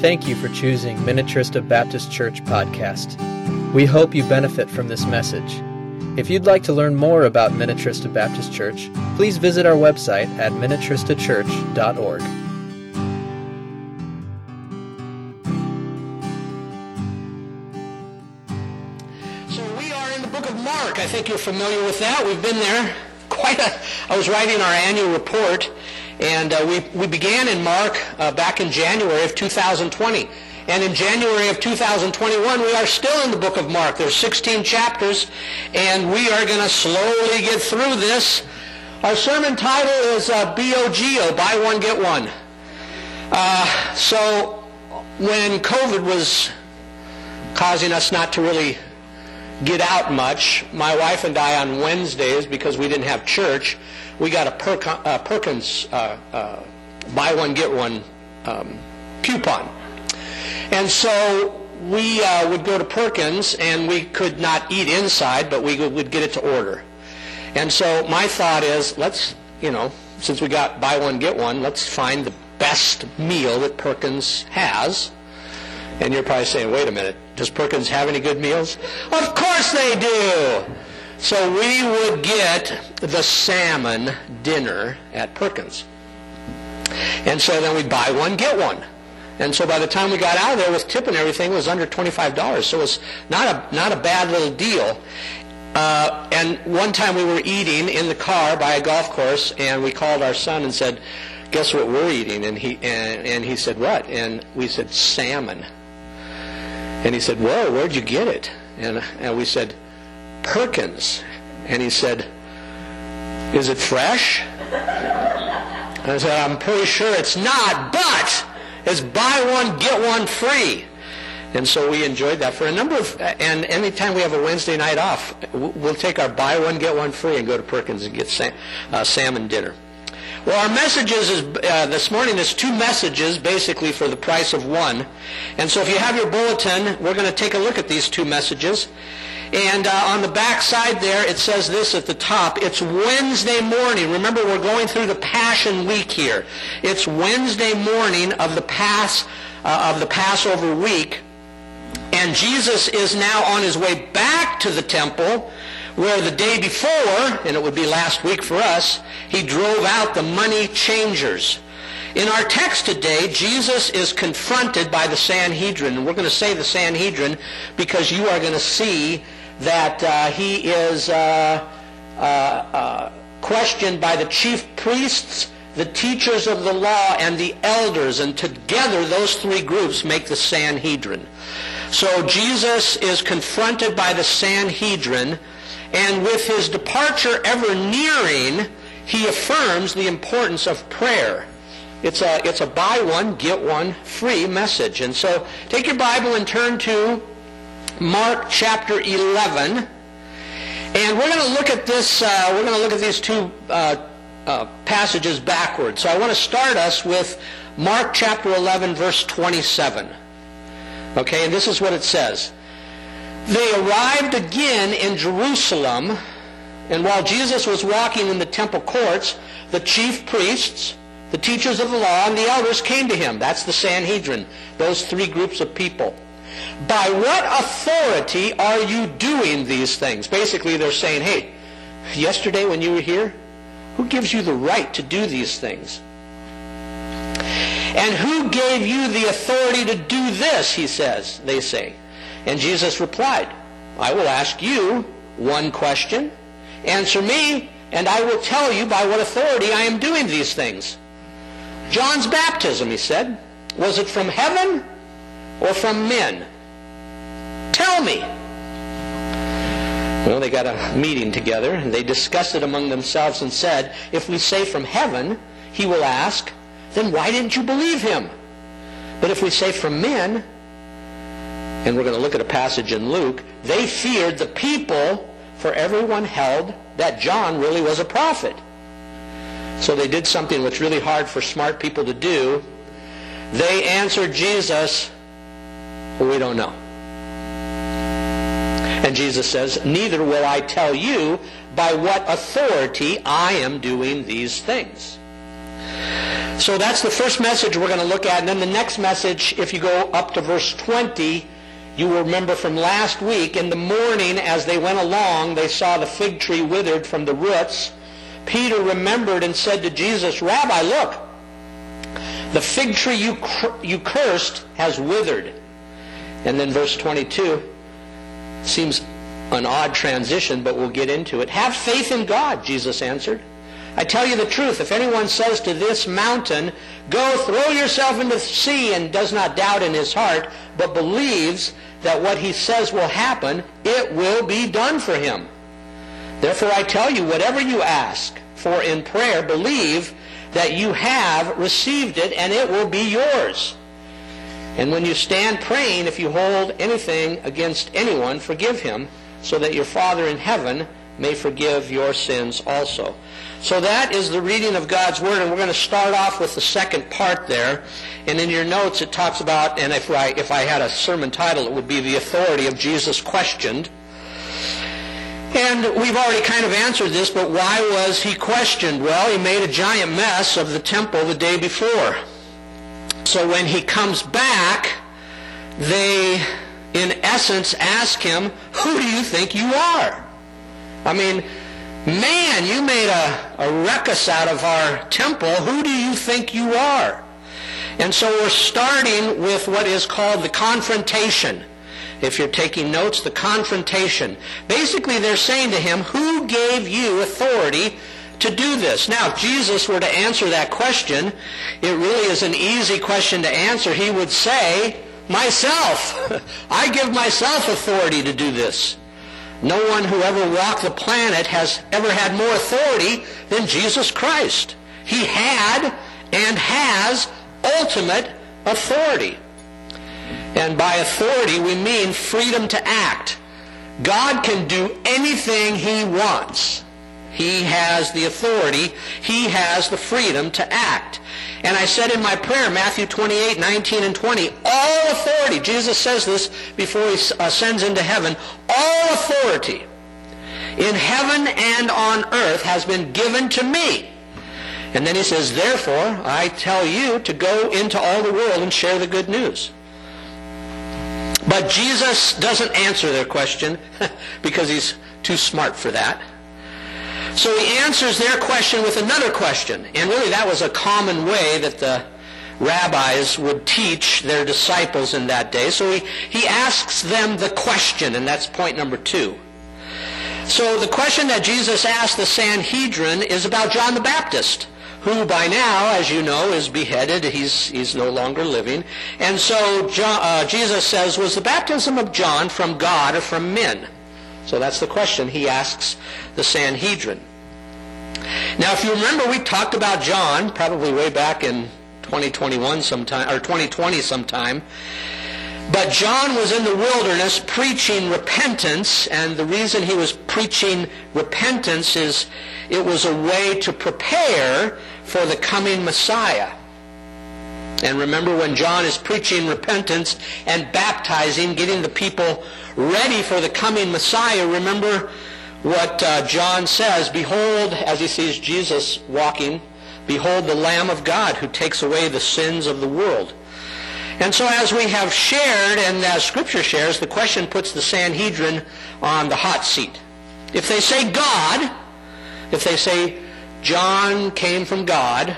Thank you for choosing Minnetrista Baptist Church podcast. We hope you benefit from this message. If you'd like to learn more about Minnetrista Baptist Church, please visit our website at minnetristachurch.org. So we are in the book of Mark. I think you're familiar with that. We've been there quite a. I was writing our annual report, and uh, we we began in Mark uh, back in January of 2020. And in January of 2021, we are still in the book of Mark. There's 16 chapters, and we are going to slowly get through this. Our sermon title is uh, BOGO, Buy One, Get One. Uh, so when COVID was causing us not to really get out much, my wife and I on Wednesdays, because we didn't have church, we got a uh, Perkins uh, uh, buy one, get one um, coupon. And so we uh, would go to Perkins and we could not eat inside, but we would get it to order. And so my thought is, let's, you know, since we got buy one, get one, let's find the best meal that Perkins has. And you're probably saying, wait a minute, does Perkins have any good meals? Of course they do! So we would get the salmon dinner at Perkins. And so then we'd buy one, get one. And so by the time we got out of there with tip and everything, it was under $25. So it was not a, not a bad little deal. Uh, and one time we were eating in the car by a golf course, and we called our son and said, guess what we're eating? And he, and, and he said, what? And we said, salmon. And he said, whoa, where'd you get it? And, and we said, Perkins. And he said, is it fresh? And I said, I'm pretty sure it's not, but it's buy one, get one free. And so we enjoyed that for a number of, and anytime we have a Wednesday night off, we'll take our buy one, get one free and go to Perkins and get sam- uh, salmon dinner. Well, our messages is, uh, this morning is two messages basically for the price of one. And so if you have your bulletin, we're going to take a look at these two messages. And uh, on the back side there, it says this at the top. It's Wednesday morning. Remember, we're going through the Passion Week here. It's Wednesday morning of the Pass uh, of the Passover week, and Jesus is now on his way back to the temple, where the day before, and it would be last week for us, he drove out the money changers. In our text today, Jesus is confronted by the Sanhedrin, we're going to say the Sanhedrin because you are going to see that uh, he is uh, uh, questioned by the chief priests, the teachers of the law, and the elders, and together those three groups make the Sanhedrin. So Jesus is confronted by the Sanhedrin, and with his departure ever nearing, he affirms the importance of prayer. It's a, it's a buy one, get one free message. And so take your Bible and turn to Mark chapter 11. And we're going to look at this, uh, we're going to look at these two uh, uh, passages backwards. So I want to start us with Mark chapter 11, verse 27. Okay, and this is what it says. They arrived again in Jerusalem, and while Jesus was walking in the temple courts, the chief priests, the teachers of the law, and the elders came to him. That's the Sanhedrin, those three groups of people. By what authority are you doing these things? Basically, they're saying, hey, yesterday when you were here, who gives you the right to do these things? And who gave you the authority to do this, he says, they say. And Jesus replied, I will ask you one question. Answer me, and I will tell you by what authority I am doing these things. John's baptism, he said, was it from heaven or from men? Tell me. Well, they got a meeting together, and they discussed it among themselves and said, If we say from heaven, he will ask, then why didn't you believe him? But if we say from men, and we're going to look at a passage in Luke, they feared the people, for everyone held that John really was a prophet. So they did something that's really hard for smart people to do. They answered Jesus, we don't know. And Jesus says, neither will I tell you by what authority I am doing these things. So that's the first message we're going to look at. And then the next message, if you go up to verse 20, you will remember from last week, in the morning as they went along, they saw the fig tree withered from the roots. Peter remembered and said to Jesus, Rabbi, look, the fig tree you, you cursed has withered. And then verse 22 seems an odd transition, but we'll get into it. Have faith in God, Jesus answered. I tell you the truth, if anyone says to this mountain, Go throw yourself into the sea, and does not doubt in his heart, but believes that what he says will happen, it will be done for him. Therefore I tell you, whatever you ask for in prayer, believe that you have received it, and it will be yours. And when you stand praying, if you hold anything against anyone, forgive him, so that your Father in heaven may forgive your sins also. So that is the reading of God's Word, and we're going to start off with the second part there. And in your notes, it talks about, and if I, if I had a sermon title, it would be The Authority of Jesus Questioned. And we've already kind of answered this, but why was he questioned? Well, he made a giant mess of the temple the day before. So when he comes back, they, in essence, ask him, Who do you think you are? I mean, Man, you made a, a ruckus out of our temple. Who do you think you are? And so we're starting with what is called the confrontation. If you're taking notes, the confrontation. Basically, they're saying to him, Who gave you authority to do this? Now, if Jesus were to answer that question, it really is an easy question to answer. He would say, Myself. I give myself authority to do this. No one who ever walked the planet has ever had more authority than Jesus Christ. He had and has ultimate authority. And by authority, we mean freedom to act. God can do anything he wants. He has the authority. He has the freedom to act. And I said in my prayer, Matthew 28, 19 and 20, all authority, Jesus says this before he ascends into heaven, all authority in heaven and on earth has been given to me. And then he says, therefore, I tell you to go into all the world and share the good news. But Jesus doesn't answer their question because he's too smart for that. So he answers their question with another question. And really that was a common way that the rabbis would teach their disciples in that day. So he, he asks them the question, and that's point number two. So the question that Jesus asked the Sanhedrin is about John the Baptist, who by now, as you know, is beheaded. He's, he's no longer living. And so John, uh, Jesus says, was the baptism of John from God or from men? So that's the question he asks the Sanhedrin. Now, if you remember, we talked about John probably way back in 2021 sometime, or 2020 sometime. But John was in the wilderness preaching repentance, and the reason he was preaching repentance is it was a way to prepare for the coming Messiah. And remember when John is preaching repentance and baptizing, getting the people ready for the coming Messiah, remember what uh, John says, Behold, as he sees Jesus walking, behold the Lamb of God who takes away the sins of the world. And so as we have shared, and as Scripture shares, the question puts the Sanhedrin on the hot seat. If they say God, if they say John came from God,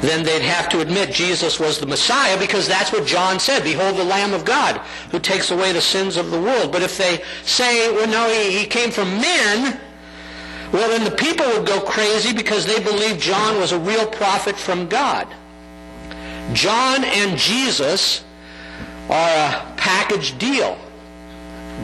then they'd have to admit Jesus was the Messiah because that's what John said. Behold the Lamb of God who takes away the sins of the world. But if they say, well, no, he, he came from men, well, then the people would go crazy because they believed John was a real prophet from God. John and Jesus are a package deal.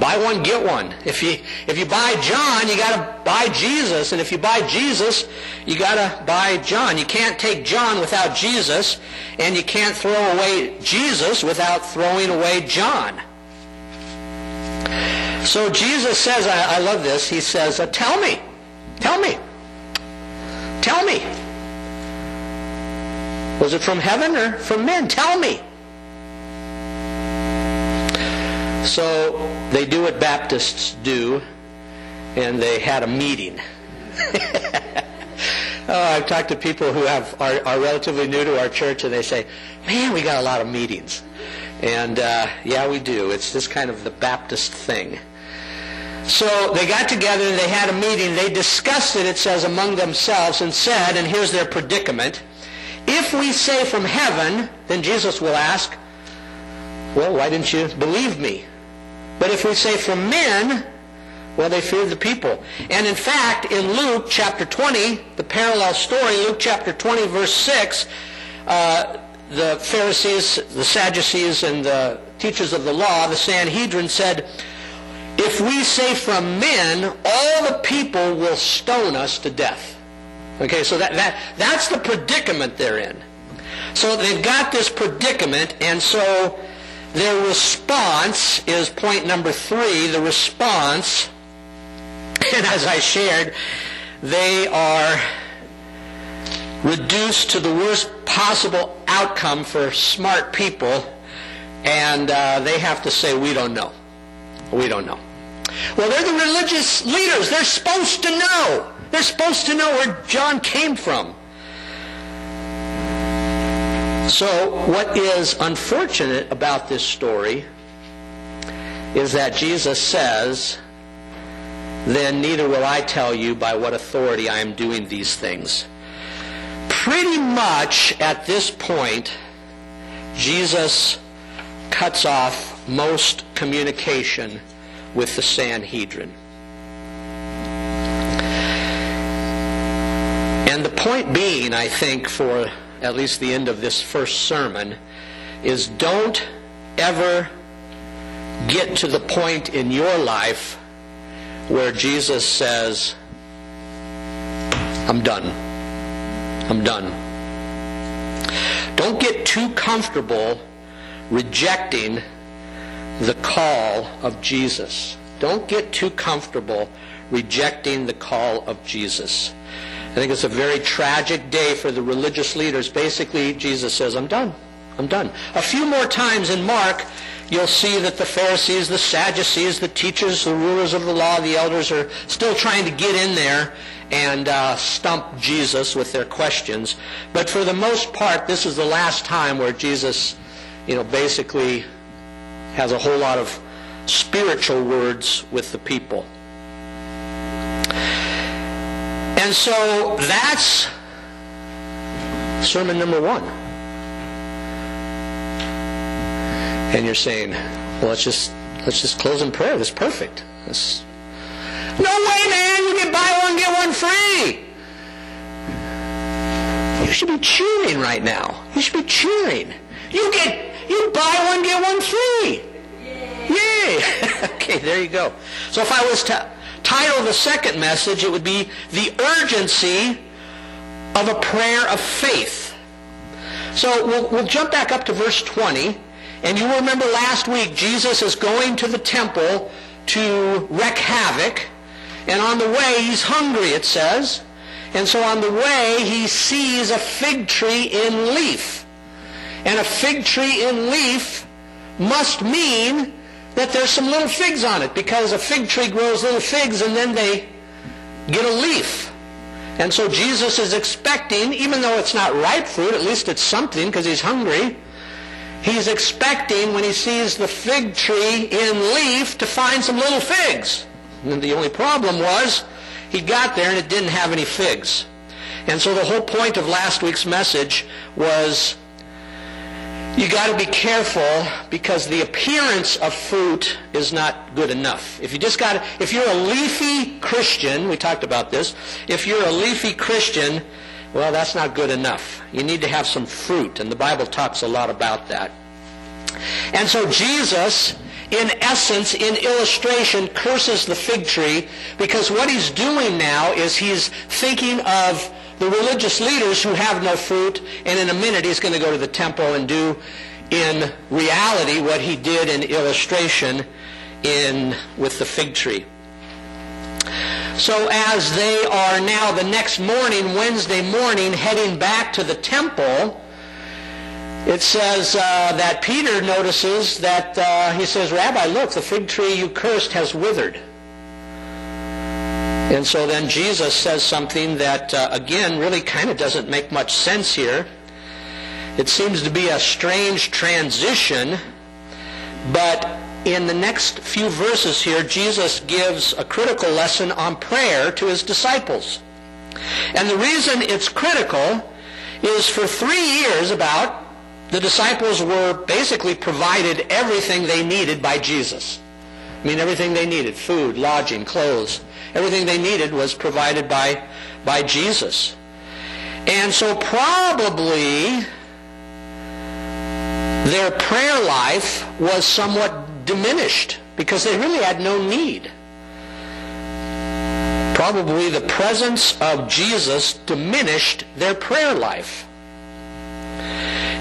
Buy one, get one. If you, if you buy John, you got to buy Jesus. And if you buy Jesus, you got to buy John. You can't take John without Jesus, and you can't throw away Jesus without throwing away John. So Jesus says, I, I love this, he says, uh, tell me, tell me, tell me. Was it from heaven or from men? Tell me. So they do what Baptists do, and they had a meeting. Oh, I've talked to people who have are, are relatively new to our church, and they say, "Man, we got a lot of meetings." And uh, yeah, we do. It's just kind of the Baptist thing. So they got together and they had a meeting. They discussed it, it says, among themselves and said, and here's their predicament, if we say from heaven, then Jesus will ask, well, why didn't you believe me? But if we say from men, well, they feared the people. And in fact, in Luke chapter 20, the parallel story, Luke chapter 20, verse 6, uh, the Pharisees, the Sadducees, and the teachers of the law, the Sanhedrin, said, if we say from men, all the people will stone us to death. Okay, so that, that, that's the predicament they're in. So they've got this predicament, and so their response is point number three. The response, and as I shared, they are reduced to the worst possible outcome for smart people, and uh, they have to say, we don't know. We don't know. Well, they're the religious leaders. They're supposed to know. They're supposed to know where John came from. So, what is unfortunate about this story is that Jesus says, Then neither will I tell you by what authority I am doing these things. Pretty much at this point, Jesus cuts off most communication with the Sanhedrin. And the point being, I think, for at least the end of this first sermon, is don't ever get to the point in your life where Jesus says, I'm done. I'm done. Don't get too comfortable rejecting the call of Jesus. Don't get too comfortable rejecting the call of Jesus. I think it's a very tragic day for the religious leaders. Basically, Jesus says, I'm done. I'm done. A few more times in Mark, you'll see that the Pharisees, the Sadducees, the teachers, the rulers of the law, the elders are still trying to get in there and uh, stump Jesus with their questions. But for the most part, this is the last time where Jesus, you know, basically has a whole lot of spiritual words with the people. And so that's sermon number one. And you're saying, well, let's just let's just close in prayer. That's perfect. That's, no way, man! You get buy one get one free. You should be cheering right now. You should be cheering. You get you buy one, get one free. Yay! okay, there you go. So if I was to title the second message, it would be The Urgency of a Prayer of Faith. So we'll, we'll jump back up to verse 20. And you remember last week, Jesus is going to the temple to wreak havoc. And on the way, he's hungry, it says. And so on the way, he sees a fig tree in leaf. And a fig tree in leaf must mean that there's some little figs on it because a fig tree grows little figs and then they get a leaf. And so Jesus is expecting, even though it's not ripe fruit, at least it's something because he's hungry. He's expecting when he sees the fig tree in leaf to find some little figs. And the only problem was he got there and it didn't have any figs. And so the whole point of last week's message was you got to be careful because the appearance of fruit is not good enough. If you just got if you're a leafy Christian, we talked about this, if you're a leafy Christian, well, that's not good enough. You need to have some fruit, and the Bible talks a lot about that. And so Jesus, in essence, in illustration, curses the fig tree because what he's doing now is he's thinking of the religious leaders who have no fruit, and in a minute he's going to go to the temple and do in reality what he did in illustration in with the fig tree. So as they are now the next morning, Wednesday morning, heading back to the temple, it says uh, that Peter notices that uh, he says, Rabbi, look, the fig tree you cursed has withered. And so then Jesus says something that, uh, again, really kind of doesn't make much sense here. It seems to be a strange transition, but in the next few verses here, Jesus gives a critical lesson on prayer to his disciples. And the reason it's critical is for three years about, the disciples were basically provided everything they needed by Jesus. I mean, everything they needed, food, lodging, clothes, everything they needed was provided by, by Jesus. And so probably their prayer life was somewhat diminished because they really had no need. Probably the presence of Jesus diminished their prayer life.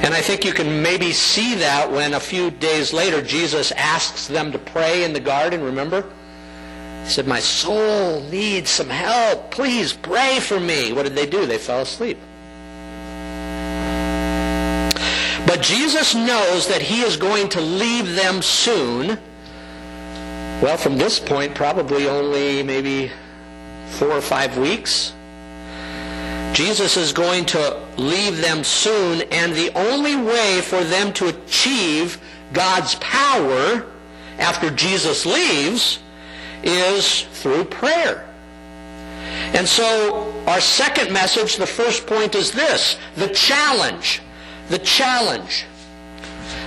And I think you can maybe see that when a few days later Jesus asks them to pray in the garden, remember? Said, My soul needs some help. Please pray for me. What did they do? They fell asleep. But Jesus knows that he is going to leave them soon. Well, from this point, probably only maybe four or five weeks. Jesus is going to leave them soon, and the only way for them to achieve God's power after Jesus leaves is through prayer. And so, our second message, the first point is this the challenge the challenge.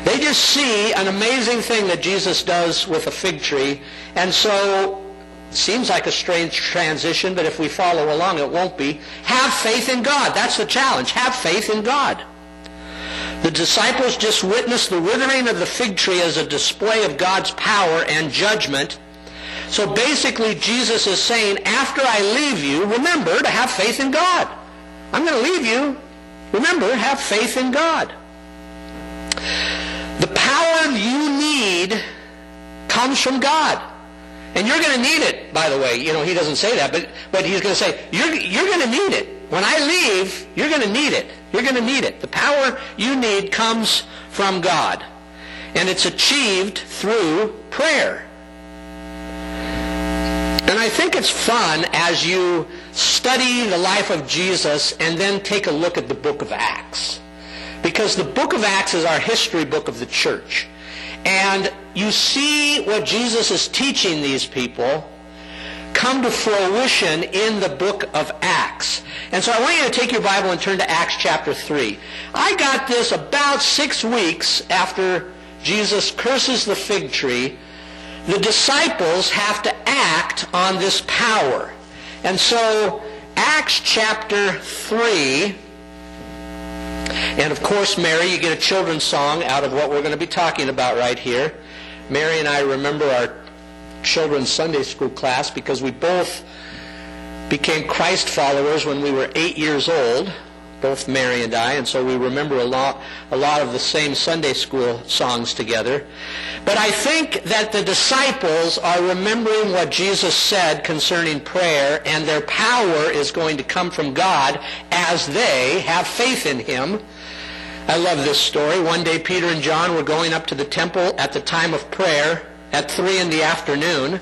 They just see an amazing thing that Jesus does with a fig tree, and so seems like a strange transition, but if we follow along, it won't be. Have faith in God. That's the challenge. Have faith in God. The disciples just witnessed the withering of the fig tree as a display of God's power and judgment. So basically, Jesus is saying, after I leave you, remember to have faith in God. I'm going to leave you. Remember, have faith in God. The power you need comes from God. And you're going to need it, by the way. You know, he doesn't say that, but, but he's going to say, you're, you're going to need it. When I leave, you're going to need it. You're going to need it. The power you need comes from God. And it's achieved through prayer. And I think it's fun as you study the life of Jesus and then take a look at the book of Acts. Because the book of Acts is our history book of the church. And you see what Jesus is teaching these people come to fruition in the book of Acts. And so I want you to take your Bible and turn to Acts chapter 3. I got this about six weeks after Jesus curses the fig tree the disciples have to act on this power. And so, Acts chapter 3, and of course, Mary, you get a children's song out of what we're going to be talking about right here. Mary and I remember our children's Sunday school class because we both became Christ followers when we were eight years old both Mary and I, and so we remember a lot, a lot of the same Sunday school songs together. But I think that the disciples are remembering what Jesus said concerning prayer, and their power is going to come from God as they have faith in Him. I love this story. One day Peter and John were going up to the temple at the time of prayer at 3 in the afternoon.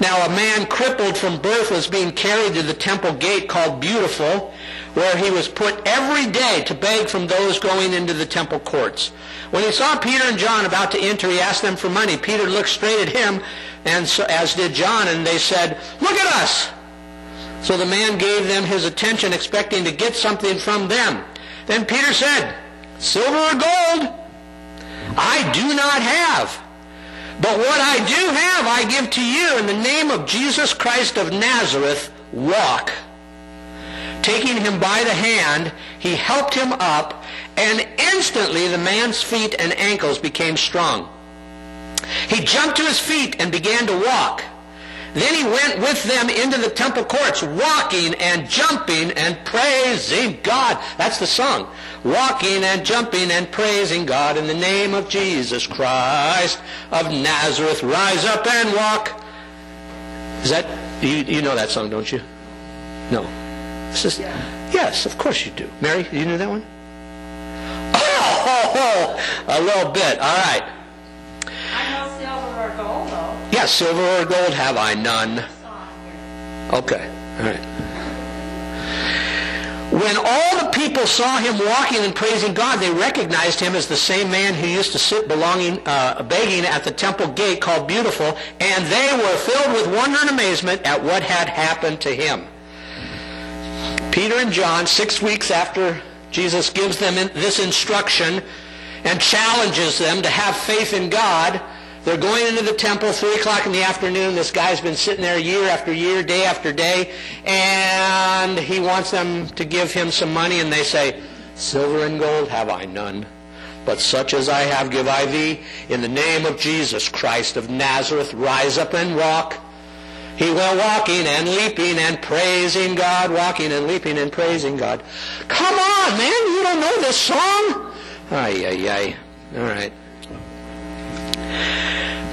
Now a man crippled from birth was being carried to the temple gate called Beautiful, where he was put every day to beg from those going into the temple courts. When he saw Peter and John about to enter, he asked them for money. Peter looked straight at him, and so, as did John, and they said, Look at us! So the man gave them his attention, expecting to get something from them. Then Peter said, Silver or gold I do not have. But what I do have I give to you in the name of Jesus Christ of Nazareth, walk. Taking him by the hand, he helped him up, and instantly the man's feet and ankles became strong. He jumped to his feet and began to walk. Then he went with them into the temple courts, walking and jumping and praising God. That's the song. Walking and jumping and praising God in the name of Jesus Christ of Nazareth. Rise up and walk. Is that, you, you know that song, don't you? No. Says, yes, of course you do. Mary, you know that one? Oh, a little bit. All right. I know silver or gold, though. Yes, silver or gold have I none. Okay, all right. When all the people saw him walking and praising God, they recognized him as the same man who used to sit belonging, uh, begging at the temple gate called Beautiful, and they were filled with wonder and amazement at what had happened to him. Peter and John, six weeks after Jesus gives them this instruction and challenges them to have faith in God, they're going into the temple, 3 o'clock in the afternoon. This guy's been sitting there year after year, day after day, and he wants them to give him some money, and they say, Silver and gold have I none, but such as I have give I thee. In the name of Jesus Christ of Nazareth, rise up and walk. He went walking and leaping and praising God, walking and leaping and praising God. Come on, man, you don't know this song? Ay, ay, ay. All right.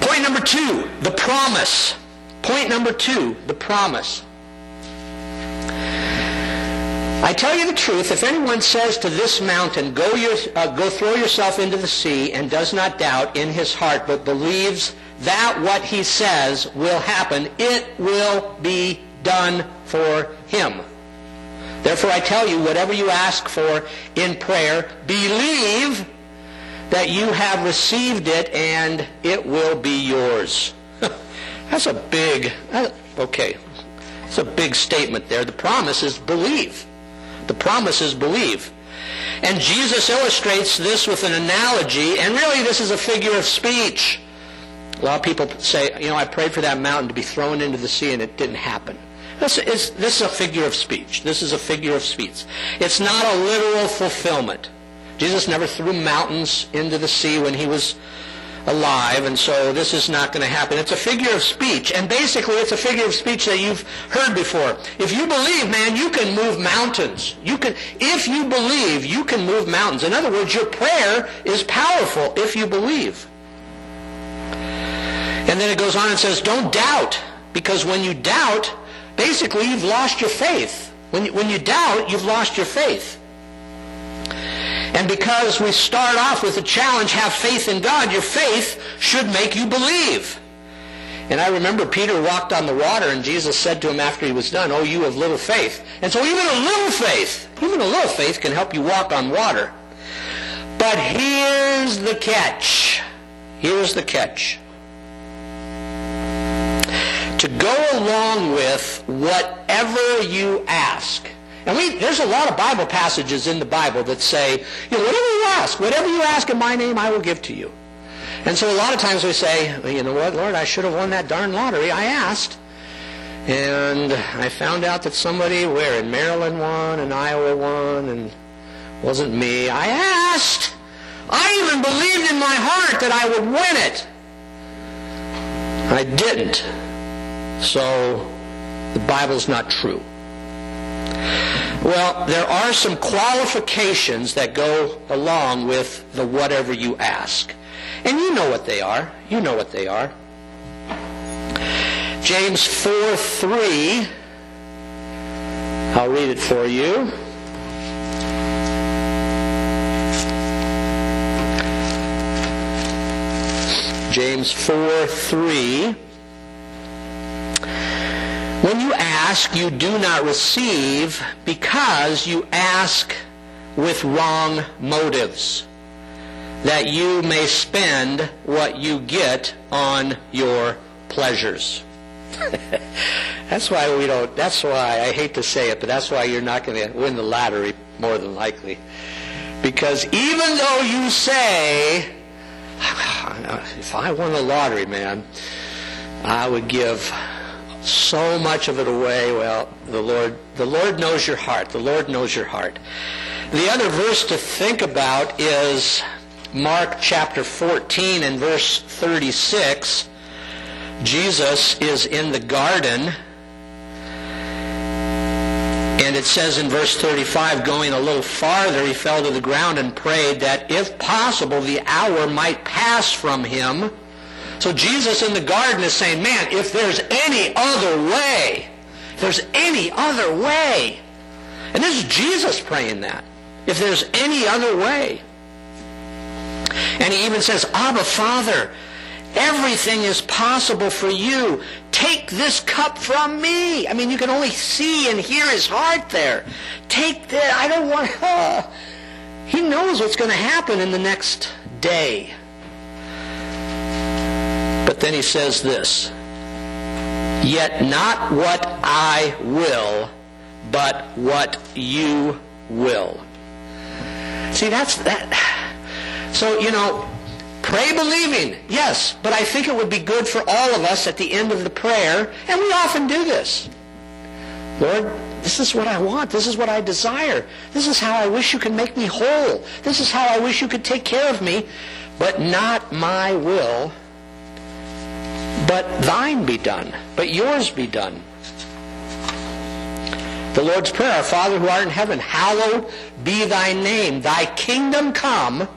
Point number two, the promise. Point number two, the promise. I tell you the truth, if anyone says to this mountain, go, your, uh, go throw yourself into the sea, and does not doubt in his heart, but believes that what he says will happen, it will be done for him. Therefore I tell you, whatever you ask for in prayer, believe that you have received it and it will be yours. That's a big, okay, it's a big statement there. The promise is believe. The promise is believe. And Jesus illustrates this with an analogy, and really this is a figure of speech. A lot of people say, you know, I prayed for that mountain to be thrown into the sea and it didn't happen. This is, this is a figure of speech. This is a figure of speech. It's not a literal fulfillment. Jesus never threw mountains into the sea when he was alive, and so this is not going to happen. It's a figure of speech, and basically it's a figure of speech that you've heard before. If you believe, man, you can move mountains. You can, if you believe, you can move mountains. In other words, your prayer is powerful if you believe. And then it goes on and says, don't doubt, because when you doubt, basically you've lost your faith. When you, when you doubt, you've lost your faith. And because we start off with the challenge, have faith in God, your faith should make you believe. And I remember Peter walked on the water and Jesus said to him after he was done, Oh, you have little faith. And so even a little faith, even a little faith can help you walk on water. But here's the catch. Here's the catch. To go along with whatever you ask and we, there's a lot of Bible passages in the Bible that say, you know, whatever you ask, whatever you ask in my name, I will give to you. And so a lot of times we say, well, you know what, Lord, I should have won that darn lottery. I asked. And I found out that somebody where in Maryland won and Iowa won and wasn't me. I asked. I even believed in my heart that I would win it. I didn't. So the Bible's not true. Well, there are some qualifications that go along with the whatever you ask. And you know what they are. You know what they are. James 4 3. I'll read it for you. James 4 3. When you ask, you do not receive because you ask with wrong motives, that you may spend what you get on your pleasures. that's why we don't, that's why, I hate to say it, but that's why you're not going to win the lottery more than likely. Because even though you say, if I won the lottery, man, I would give so much of it away. Well, the Lord, the Lord knows your heart. The Lord knows your heart. The other verse to think about is Mark chapter 14 and verse 36. Jesus is in the garden. And it says in verse 35, going a little farther, he fell to the ground and prayed that if possible the hour might pass from him. So Jesus in the garden is saying, man, if there's any other way, there's any other way. And this is Jesus praying that. If there's any other way. And he even says, Abba, Father, Everything is possible for you. Take this cup from me. I mean, you can only see and hear his heart there. Take this. I don't want. Uh, he knows what's going to happen in the next day. But then he says this Yet not what I will, but what you will. See, that's that. So, you know, pray believing, yes, but I think it would be good for all of us at the end of the prayer, and we often do this. Lord, this is what I want. This is what I desire. This is how I wish you could make me whole. This is how I wish you could take care of me. But not my will, but thine be done, but yours be done. The Lord's Prayer, Our Father who art in heaven, hallowed be thy name. Thy kingdom come,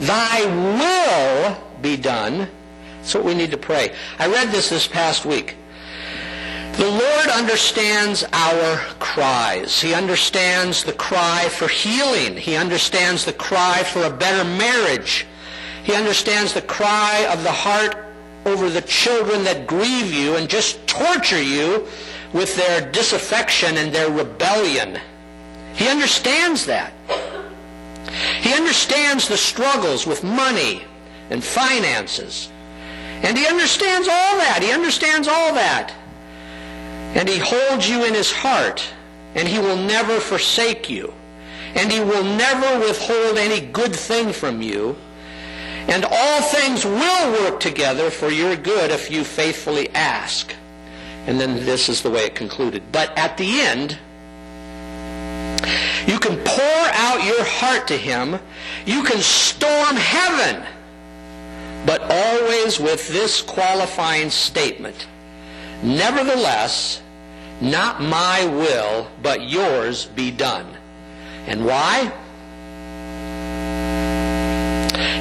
thy will be done. That's what we need to pray. I read this this past week. The Lord understands our cries. He understands the cry for healing. He understands the cry for a better marriage. He understands the cry of the heart over the children that grieve you and just torture you with their disaffection and their rebellion. He understands that. He understands the struggles with money and finances. And he understands all that. He understands all that. And he holds you in his heart. And he will never forsake you. And he will never withhold any good thing from you. And all things will work together for your good if you faithfully ask. And then this is the way it concluded. But at the end, you can pour out your heart to him. You can storm heaven. But always with this qualifying statement. Nevertheless, not my will, but yours be done. And why?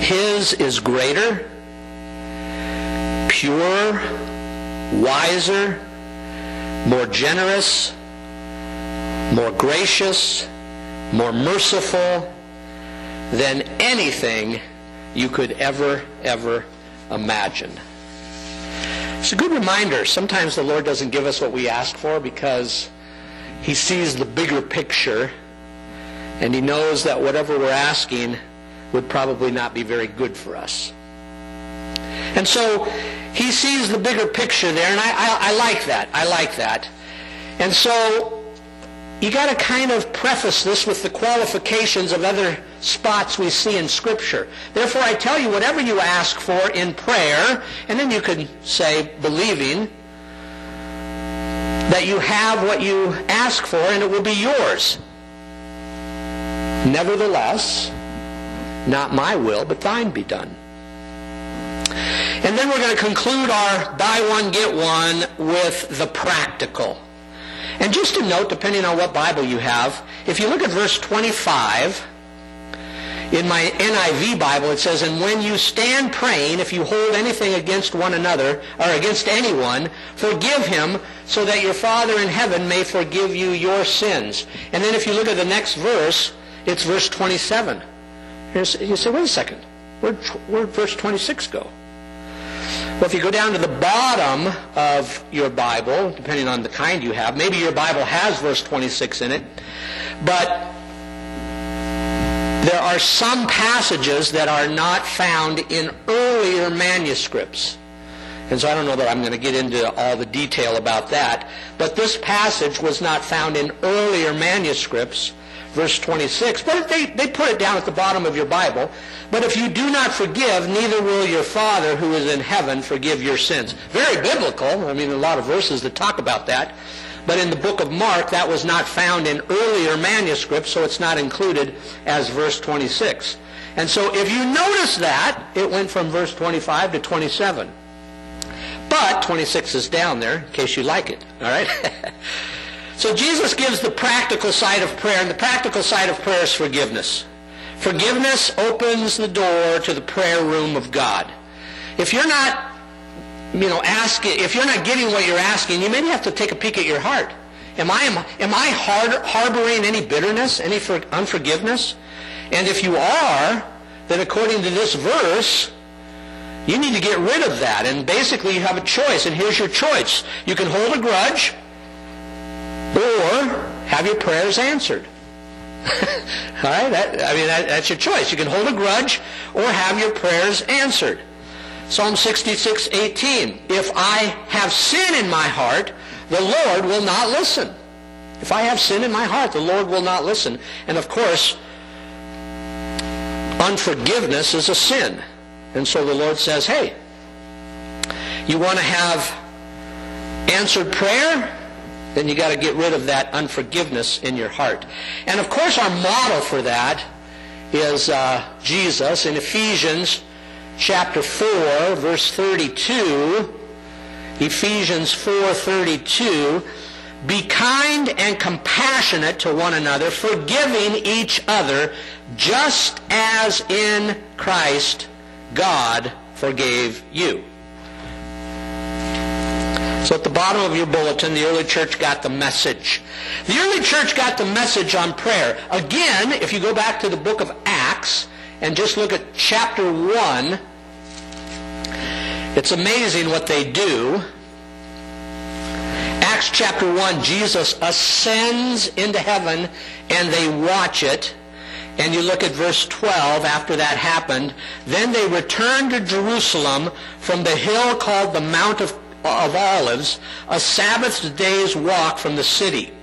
His is greater, purer, wiser, more generous, more gracious, more merciful than anything you could ever, ever imagine. It's a good reminder. Sometimes the Lord doesn't give us what we ask for because He sees the bigger picture and He knows that whatever we're asking would probably not be very good for us. And so he sees the bigger picture there, and I, I, I like that. I like that. And so you got to kind of preface this with the qualifications of other spots we see in Scripture. Therefore, I tell you, whatever you ask for in prayer, and then you can say, believing, that you have what you ask for and it will be yours. Nevertheless, not my will, but thine be done. And then we're going to conclude our buy one, get one with the practical. And just a note, depending on what Bible you have, if you look at verse 25, in my NIV Bible, it says, And when you stand praying, if you hold anything against one another, or against anyone, forgive him, so that your Father in heaven may forgive you your sins. And then if you look at the next verse, it's verse 27. Here's, you say, wait a second. Where'd, where'd verse 26 go? Well, if you go down to the bottom of your Bible, depending on the kind you have, maybe your Bible has verse 26 in it, but there are some passages that are not found in earlier manuscripts. And so I don't know that I'm going to get into all the detail about that. But this passage was not found in earlier manuscripts verse 26. But they, they put it down at the bottom of your Bible. But if you do not forgive, neither will your Father who is in heaven forgive your sins. Very biblical. I mean, a lot of verses that talk about that. But in the book of Mark, that was not found in earlier manuscripts, so it's not included as verse 26. And so if you notice that, it went from verse 25 to 27. But 26 is down there, in case you like it. All right? So Jesus gives the practical side of prayer, and the practical side of prayer is forgiveness. Forgiveness opens the door to the prayer room of God. If you're not, you know, asking, if you're not getting what you're asking, you maybe have to take a peek at your heart. Am I, am, I hard, harboring any bitterness, any for, unforgiveness? And if you are, then according to this verse, You need to get rid of that. And basically, you have a choice. And here's your choice you can hold a grudge or have your prayers answered. All right? That, I mean, that, that's your choice. You can hold a grudge or have your prayers answered. Psalm 66, 18. If I have sin in my heart, the Lord will not listen. If I have sin in my heart, the Lord will not listen. And of course, unforgiveness is a sin. And so the Lord says, hey, you want to have answered prayer? Then you got to get rid of that unforgiveness in your heart. And of course, our model for that is uh, Jesus in Ephesians chapter 4, verse 32. Ephesians 4:32 be kind and compassionate to one another, forgiving each other, just as in Christ God forgave you. So at the bottom of your bulletin, the early church got the message. The early church got the message on prayer. Again, if you go back to the book of Acts and just look at chapter 1, it's amazing what they do. Acts chapter 1, Jesus ascends into heaven and they watch it. And you look at verse 12 after that happened. Then they returned to Jerusalem from the hill called the Mount of, of Olives, a Sabbath day's walk from the city.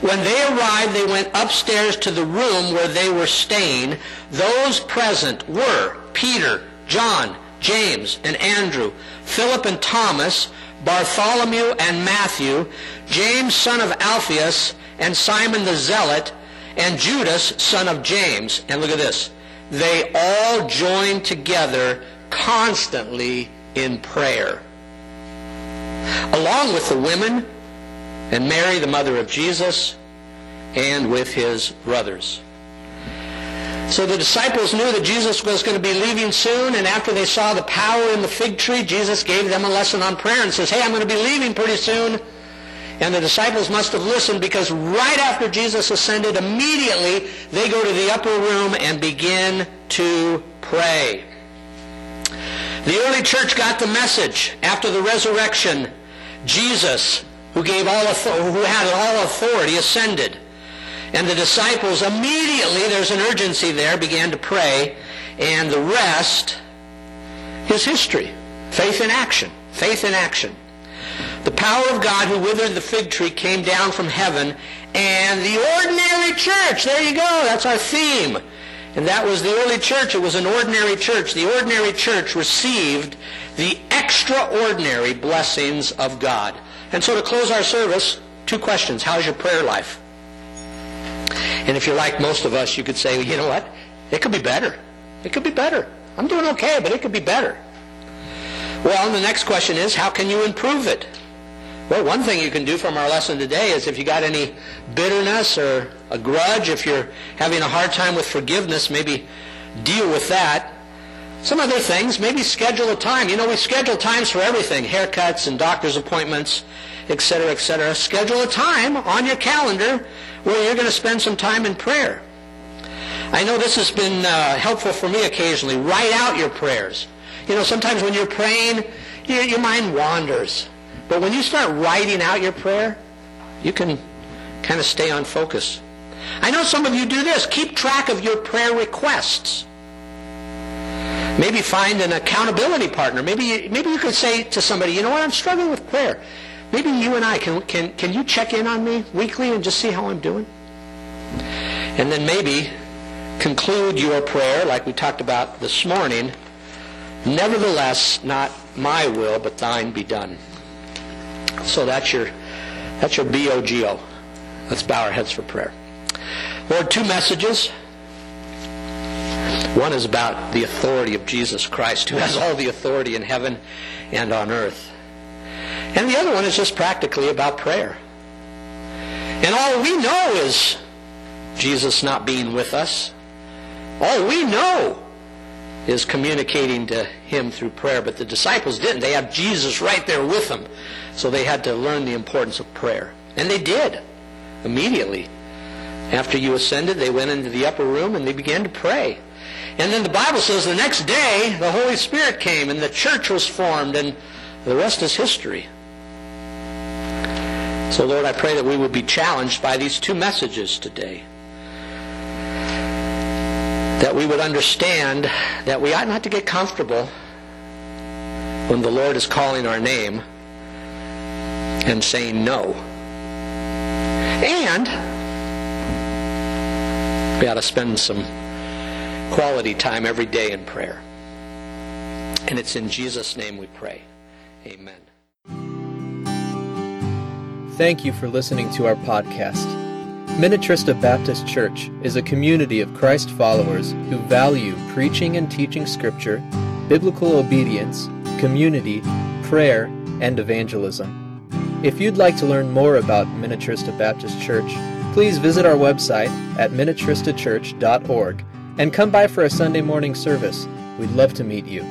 When they arrived, they went upstairs to the room where they were staying. Those present were Peter, John, James, and Andrew, Philip and Thomas, Bartholomew and Matthew, James son of Alphaeus, and Simon the Zealot, and Judas son of James. And look at this. They all joined together constantly in prayer. Along with the women and Mary, the mother of Jesus, and with his brothers. So the disciples knew that Jesus was going to be leaving soon, and after they saw the power in the fig tree, Jesus gave them a lesson on prayer and says, hey, I'm going to be leaving pretty soon. And the disciples must have listened because right after Jesus ascended, immediately they go to the upper room and begin to pray. The early church got the message after the resurrection. Jesus, who gave all who had all authority, ascended. And the disciples immediately, there's an urgency there, began to pray. And the rest is history. Faith in action. Faith in action. The power of God who withered the fig tree came down from heaven. And the ordinary church, there you go, that's our theme. And that was the early church. It was an ordinary church. The ordinary church received the extraordinary blessings of God. And so to close our service, two questions. How's your prayer life? And if you're like most of us, you could say, you know what? It could be better. It could be better. I'm doing okay, but it could be better. Well, the next question is, how can you improve it? Well, one thing you can do from our lesson today is if you got any bitterness or a grudge, if you're having a hard time with forgiveness, maybe deal with that. Some other things, maybe schedule a time. You know, we schedule times for everything, haircuts and doctor's appointments, etc., etc. Schedule a time on your calendar where you're going to spend some time in prayer. I know this has been uh, helpful for me occasionally. Write out your prayers. You know, sometimes when you're praying, your, your mind wanders. But when you start writing out your prayer, you can kind of stay on focus. I know some of you do this. Keep track of your prayer requests. Maybe find an accountability partner. Maybe maybe you could say to somebody, you know what, I'm struggling with prayer. Maybe you and I, can, can, can you check in on me weekly and just see how I'm doing? And then maybe conclude your prayer like we talked about this morning. Nevertheless, not my will, but thine be done. So that's your, that's your B-O-G-O. Let's bow our heads for prayer. Lord, two messages. One is about the authority of Jesus Christ, who has all the authority in heaven and on earth. And the other one is just practically about prayer. And all we know is Jesus not being with us. All we know is communicating to him through prayer. But the disciples didn't. They had Jesus right there with them. So they had to learn the importance of prayer. And they did immediately. After you ascended, they went into the upper room and they began to pray. And then the Bible says the next day the Holy Spirit came and the church was formed and the rest is history. So Lord, I pray that we would be challenged by these two messages today. That we would understand that we ought not to get comfortable when the Lord is calling our name and saying no. And we ought to spend some quality time every day in prayer. And it's in Jesus' name we pray. Amen. Thank you for listening to our podcast. Minnetrista Baptist Church is a community of Christ followers who value preaching and teaching Scripture, biblical obedience, community, prayer, and evangelism. If you'd like to learn more about Minnetrista Baptist Church, please visit our website at minnetristachurch.org and come by for a Sunday morning service. We'd love to meet you.